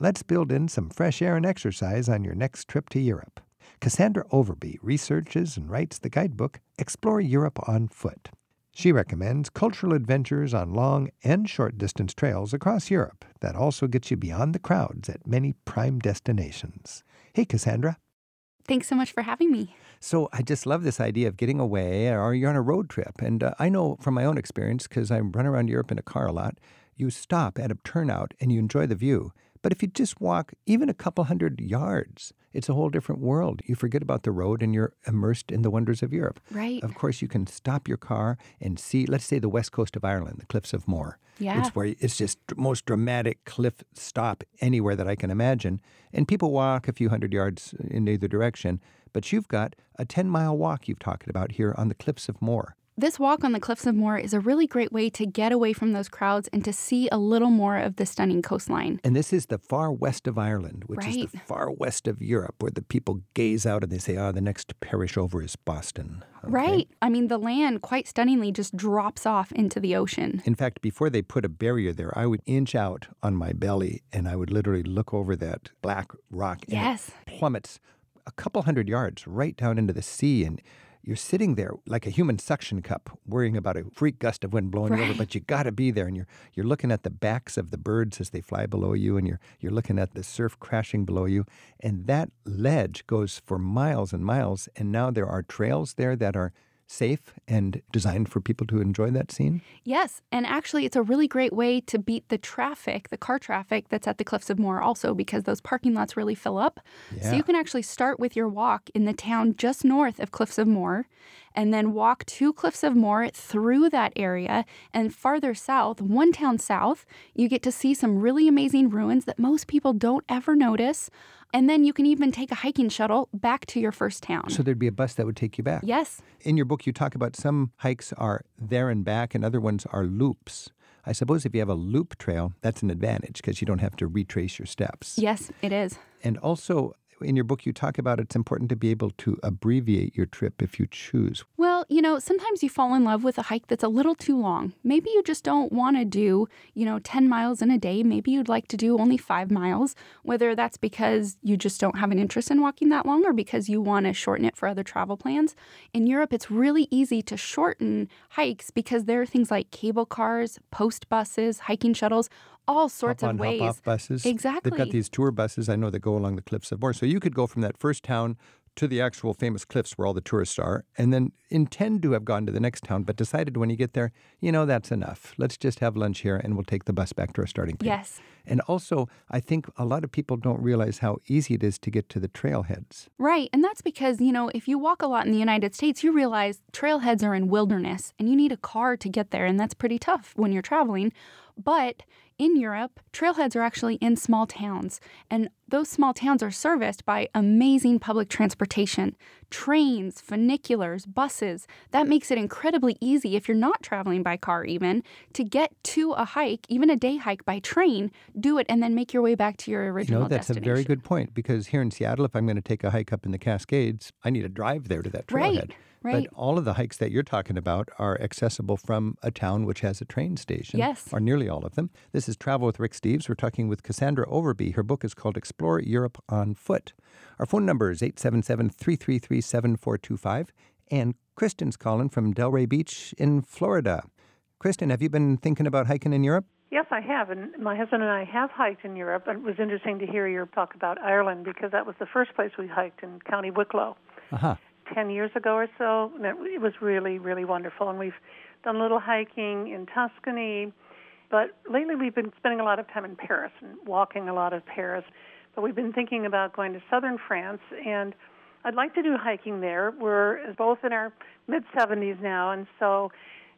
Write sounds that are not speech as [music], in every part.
let's build in some fresh air and exercise on your next trip to Europe. Cassandra Overby researches and writes the guidebook Explore Europe on Foot. She recommends cultural adventures on long and short distance trails across Europe that also get you beyond the crowds at many prime destinations. Hey, Cassandra. Thanks so much for having me. So, I just love this idea of getting away or you're on a road trip. And uh, I know from my own experience, because I run around Europe in a car a lot, you stop at a turnout and you enjoy the view. But if you just walk even a couple hundred yards, it's a whole different world. You forget about the road and you're immersed in the wonders of Europe. Right. Of course, you can stop your car and see, let's say, the west coast of Ireland, the Cliffs of Moher. Yeah. It's where it's just the most dramatic cliff stop anywhere that I can imagine. And people walk a few hundred yards in either direction. But you've got a 10 mile walk you've talked about here on the Cliffs of Moher. This walk on the Cliffs of Moher is a really great way to get away from those crowds and to see a little more of the stunning coastline. And this is the far west of Ireland, which Right. is the far west of Europe, where the people gaze out and they say, ah, the next parish over is Boston. Okay? Right. I mean, the land quite stunningly just drops off into the ocean. In fact, before they put a barrier there, I would inch out on my belly and I would literally look over that black rock Yes. plummets a couple hundred yards right down into the sea. And you're sitting there like a human suction cup, worrying about a freak gust of wind blowing you over, but you got to be there. And you're, you're looking at the backs of the birds as they fly below you, and you're, you're looking at the surf crashing below you. And that ledge goes for miles and miles. And now there are trails there that are safe and designed for people to enjoy that scene. Yes, and actually, it's a really great way to beat the traffic, the car traffic that's at the Cliffs of Moher, also because those parking lots really fill up. So you can actually start with your walk in the town just north of Cliffs of Moher, and then walk to Cliffs of Moher through that area. And farther south, one town south, you get to see some really amazing ruins that most people don't ever notice. And then you can even take a hiking shuttle back to your first town. So there'd be a bus that would take you back. yes, In your book, you talk about some hikes are there and back, and other ones are loops. I suppose if you have a loop trail, that's an advantage because you don't have to retrace your steps. yes, it is. And also, in your book, you talk about it's important to be able to abbreviate your trip if you choose. Well, you know, sometimes you fall in love with a hike that's a little too long. Maybe you just don't want to do, you know, 10 miles in a day. Maybe you'd like to do only five miles, whether that's because you just don't have an interest in walking that long or because you want to shorten it for other travel plans. In Europe, it's really easy to shorten hikes because there are things like cable cars, post buses, hiking shuttles, all sorts hop of ways. hop off buses. Exactly. They've got these tour buses I know that go along the cliffs of Moher. So you could go from that first town to the actual famous cliffs where all the tourists are, and then intend to have gone to the next town, but decided when you get there, you know, that's enough. Let's just have lunch here and we'll take the bus back to our starting point. Yes. And also, I think a lot of people don't realize how easy it is to get to the trailheads. Right. And that's because, you know, if you walk a lot in the United States, you realize trailheads are in wilderness and you need a car to get there. And that's pretty tough when you're traveling. But in Europe, trailheads are actually in small towns. And those small towns are serviced by amazing public transportation trains, funiculars, buses. That makes it incredibly easy if you're not traveling by car, even to get to a hike, even a day hike by train, do it, and then make your way back to your You original know, that's a very good point because here in Seattle, if I'm going to take a hike up in the Cascades, I need to drive there to that trailhead. right. But all of the hikes that you're talking about are accessible from a town which has a train station. Yes. Or nearly all of them. This is Travel with Rick Steves. We're talking with Cassandra Overby. Her book is called Explore Europe on Foot. Our phone number is 877 333 7425. And Kristen's calling from Delray Beach in Florida. Kristen, have you been thinking about hiking in Europe? Yes, I have, and my husband and I have hiked in Europe. And it was interesting to hear your talk about Ireland because that was the first place we hiked in County Wicklow Uh-huh. Ten years ago or so. And it was really, really wonderful. And we've done a little hiking in Tuscany, but lately we've been spending a lot of time in Paris and walking a lot of Paris. But we've been thinking about going to southern France, and I'd like to do hiking there. We're both in our mid 70s now, and so,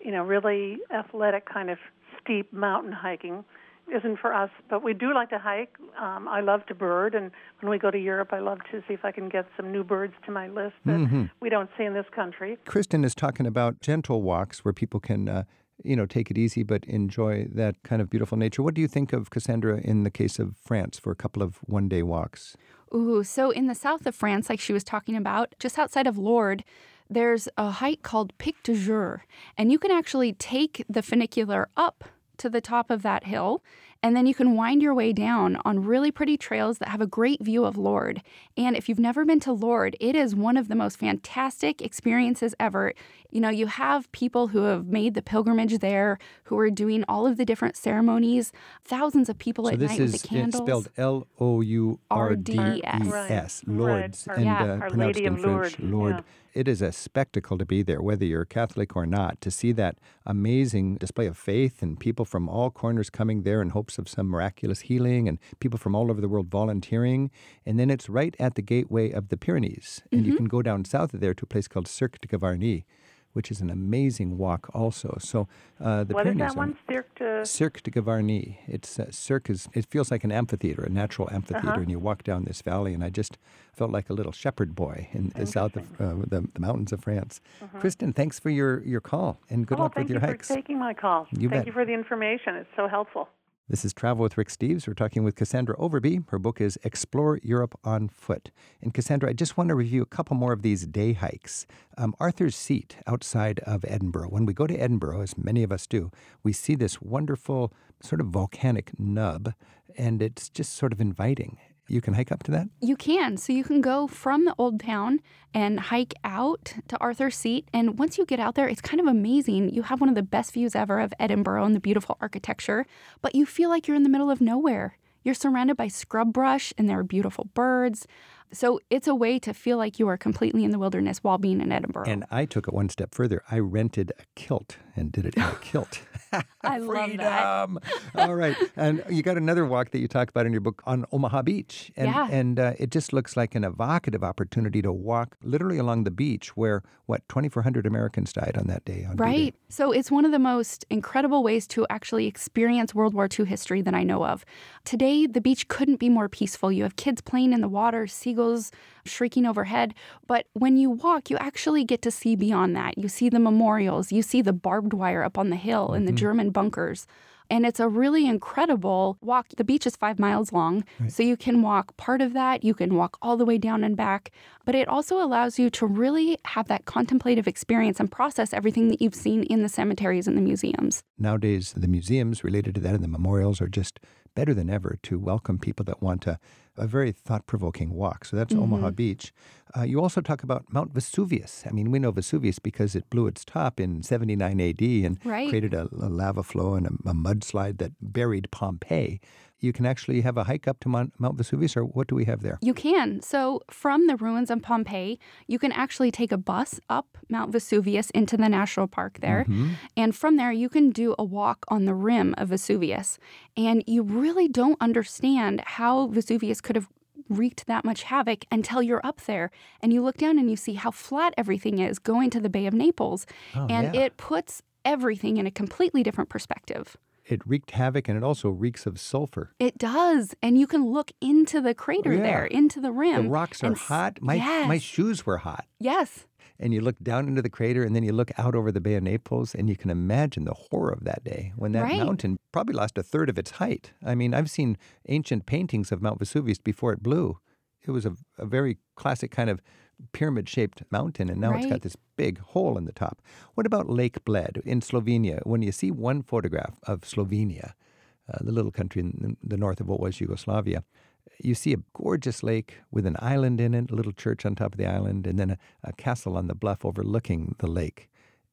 you know, really athletic kind of steep mountain hiking isn't for us, but we do like to hike. Um, I love to bird, and when we go to Europe, I love to see if I can get some new birds to my list that we don't see in this country. Kristen is talking about gentle walks where people can, uh, you know, take it easy but enjoy that kind of beautiful nature. What do you think of Cassandra in the case of France for a couple of one day walks? Ooh, so in the south of France, like she was talking about, just outside of Lourdes, there's a hike called Pic du Jer, and you can actually take the funicular up to the top of that hill And then you can wind your way down on really pretty trails that have a great view of Lourdes. And if you've never been to Lourdes, it is one of the most fantastic experiences ever. You know, you have people who have made the pilgrimage there, who are doing all of the different ceremonies, thousands of people so at this night is with the candles. spelled L O U R D E Right. Right. Lourdes, Our- and Yeah. uh, Our pronounced Lady in of French, Lourdes, Lourdes. yeah. It is a spectacle to be there, whether you're Catholic or not, to see that amazing display of faith and people from all corners coming there in hopes of some miraculous healing and people from all over the world volunteering. And then it's right at the gateway of the Pyrenees. And Mm-hmm. you can go down south of there to a place called Cirque de Gavarnie, which is an amazing walk also. So uh, the What is Pyrenees that one? Cirque de... Cirque de Gavarnie. It's uh, Cirque is it feels like an amphitheater, a natural amphitheater, Uh-huh. and you walk down this valley, and I just felt like a little shepherd boy in the south of uh, the, the mountains of France. Kristen, thanks for your, your call, and good oh, luck with your you hikes. for taking my call. You thank bet. you for the information. It's so helpful. This is Travel with Rick Steves. We're talking with Cassandra Overby. Her book is Explore Europe on Foot. And Cassandra, I just want to review a couple more of these day hikes. Um, Arthur's Seat outside of Edinburgh. When we go to Edinburgh, as many of us do, we see this wonderful sort of volcanic nub, and it's just sort of inviting. You can hike up to that? You can. So you can go from the old town and hike out to Arthur's Seat. And once you get out there, it's kind of amazing. You have one of the best views ever of Edinburgh and the beautiful architecture, but you feel like you're in the middle of nowhere. You're surrounded by scrub brush and there are beautiful birds. So it's a way to feel like you are completely in the wilderness while being in Edinburgh. And I took it one step further. I rented a kilt and did it in a [laughs] kilt. I love [laughs] that. All right. And you got another walk that you talk about in your book on Omaha Beach. And, Yeah. and uh, it just looks like an evocative opportunity to walk literally along the beach where, what, 2,400 Americans died on that day. On D-Day. Right. So it's one of the most incredible ways to actually experience World War II history that I know of. Today, the beach couldn't be more peaceful. You have kids playing in the water, seagulls shrieking overhead. But when you walk, you actually get to see beyond that. You see the memorials, you see the barbed wire up on the hill and the mm-hmm. German bunkers. And it's a really incredible walk. The beach is five miles long, so you can walk part of that. You can walk all the way down and back. But it also allows you to really have that contemplative experience and process everything that you've seen in the cemeteries and the museums. Nowadays, the museums related to that and the memorials are just better than ever to welcome people that want a, a very thought provoking walk. So that's Omaha mm-hmm. Beach. Uh, you also talk about Mount Vesuvius. I mean, we know Vesuvius because it blew its top in 79 AD and Right. created a, a lava flow and a, a mudslide that buried Pompeii. You can actually have a hike up to Mount, Mount Vesuvius, or what do we have there? You can. So, from the ruins of Pompeii, you can actually take a bus up Mount Vesuvius into the national park there. And from there, you can do a walk on the rim of Vesuvius. And you really don't understand how Vesuvius could have wreaked that much havoc until you're up there and you look down and you see how flat everything is going to the Bay of Naples. Oh, and yeah. it puts everything in a completely different perspective. It wreaked havoc and it also reeks of sulfur. It does. And you can look into the crater oh, Yeah. there, into the rim. The rocks are hot. My, my shoes were hot. Yes. And you look down into the crater and then you look out over the Bay of Naples and you can imagine the horror of that day when that Right. mountain probably lost a third of its height. I mean, I've seen ancient paintings of Mount Vesuvius before it blew. It was a, a very classic kind of pyramid shaped mountain, and now it's got this big hole in the top. What about Lake Bled in Slovenia? When you see one photograph of Slovenia, uh, the little country in the north of what was Yugoslavia, you see a gorgeous lake with an island in it, a little church on top of the island, and then a, a castle on the bluff overlooking the lake.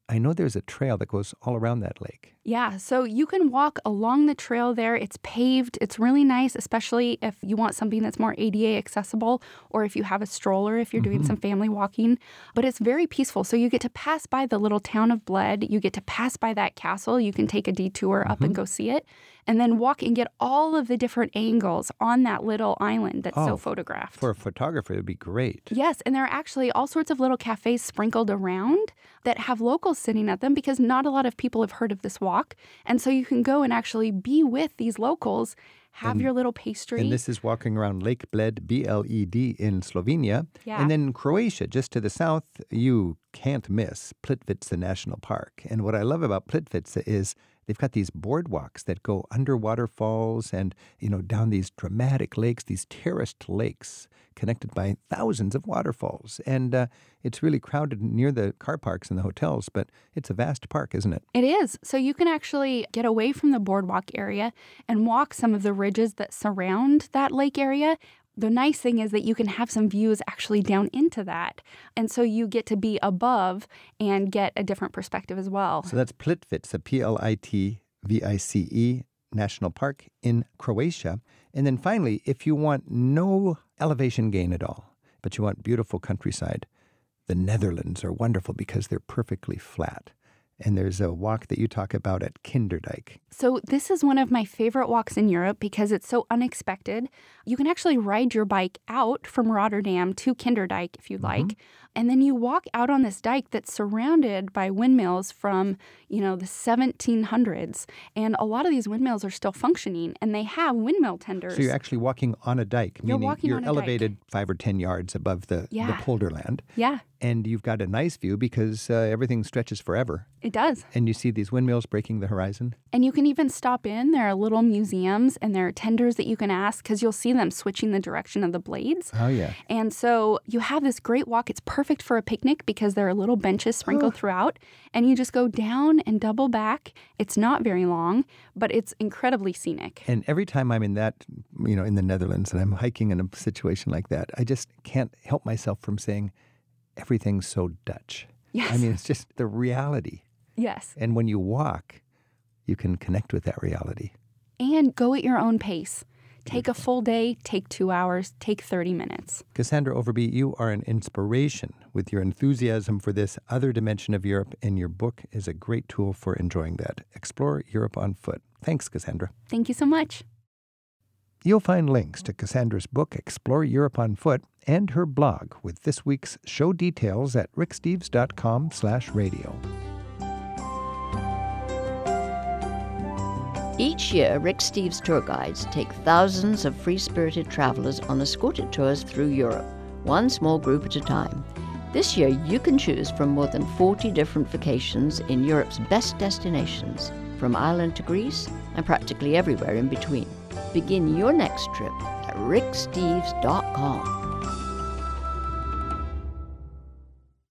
I know there's a trail that goes all around that lake. Yeah, so you can walk along the trail there. It's paved. It's really nice, especially if you want something that's more ADA accessible or if you have a stroller, if you're doing mm-hmm. some family walking. But it's very peaceful. So you get to pass by the little town of Bled. You get to pass by that castle. You can take a detour up and mm-hmm. go see it and then walk and get all of the different angles on that little island that's Oh, so photographed. For a photographer, it would be great. Yes, and there are actually all sorts of little cafes sprinkled around that have locals sitting at them because not a lot of people have heard of this walk. And so you can go and actually be with these locals, have your little pastry. And this is walking around Lake Bled, B L E D, in Slovenia. Yeah. And then Croatia, just to the south, you can't miss Plitvice National Park. And what I love about Plitvice is they've got these boardwalks that go under waterfalls and, you know, down these dramatic lakes, these terraced lakes connected by thousands of waterfalls. And uh, it's really crowded near the car parks and the hotels, but it's a vast park, isn't it? It is. So you can actually get away from the boardwalk area and walk some of the ridges that surround that lake area the nice thing is that you can have some views actually down into that. And so you get to be above and get a different perspective as well. So that's Plitvice, P L I T V I C E National Park in Croatia. And then finally, if you want no elevation gain at all, but you want beautiful countryside, the Netherlands are wonderful because they're perfectly flat and there's a walk that you talk about at Kinderdijk. So, this is one of my favorite walks in Europe because it's so unexpected. You can actually ride your bike out from Rotterdam to Kinderdijk if you'd mm-hmm. like, and then you walk out on this dike that's surrounded by windmills from, you know, the 1700s. And a lot of these windmills are still functioning and they have windmill tenders. So, you're actually walking on a dike, you're meaning you're elevated dike. five or 10 yards above the, yeah. the polderland. Yeah and you've got a nice view because uh, everything stretches forever. It does. And you see these windmills breaking the horizon. And you can even stop in. There are little museums and there are tenders that you can ask because you'll see them switching the direction of the blades. Oh, yeah. And so you have this great walk. It's perfect for a picnic because there are little benches sprinkled oh. throughout. And you just go down and double back. It's not very long, but it's incredibly scenic. And every time I'm in that, you know, in the Netherlands and I'm hiking in a situation like that, I just can't help myself from saying, everything's so Dutch. Yes. I mean, it's just the reality. Yes. And when you walk, you can connect with that reality. And go at your own pace. Take a full day, take two hours, take 30 minutes. Cassandra Overby, you are an inspiration with your enthusiasm for this other dimension of Europe, and your book is a great tool for enjoying that. Explore Europe on foot. Thanks, Cassandra. Thank you so much. You'll find links to Cassandra's book, Explore Europe on Foot, and her blog with this week's show details at ricksteves.com slash radio. Each year, Rick Steves tour guides take thousands of free-spirited travelers on escorted tours through Europe, one small group at a time. This year, you can choose from more than 40 different vacations in Europe's best destinations, from Ireland to Greece and practically everywhere in between. Begin your next trip at ricksteves.com.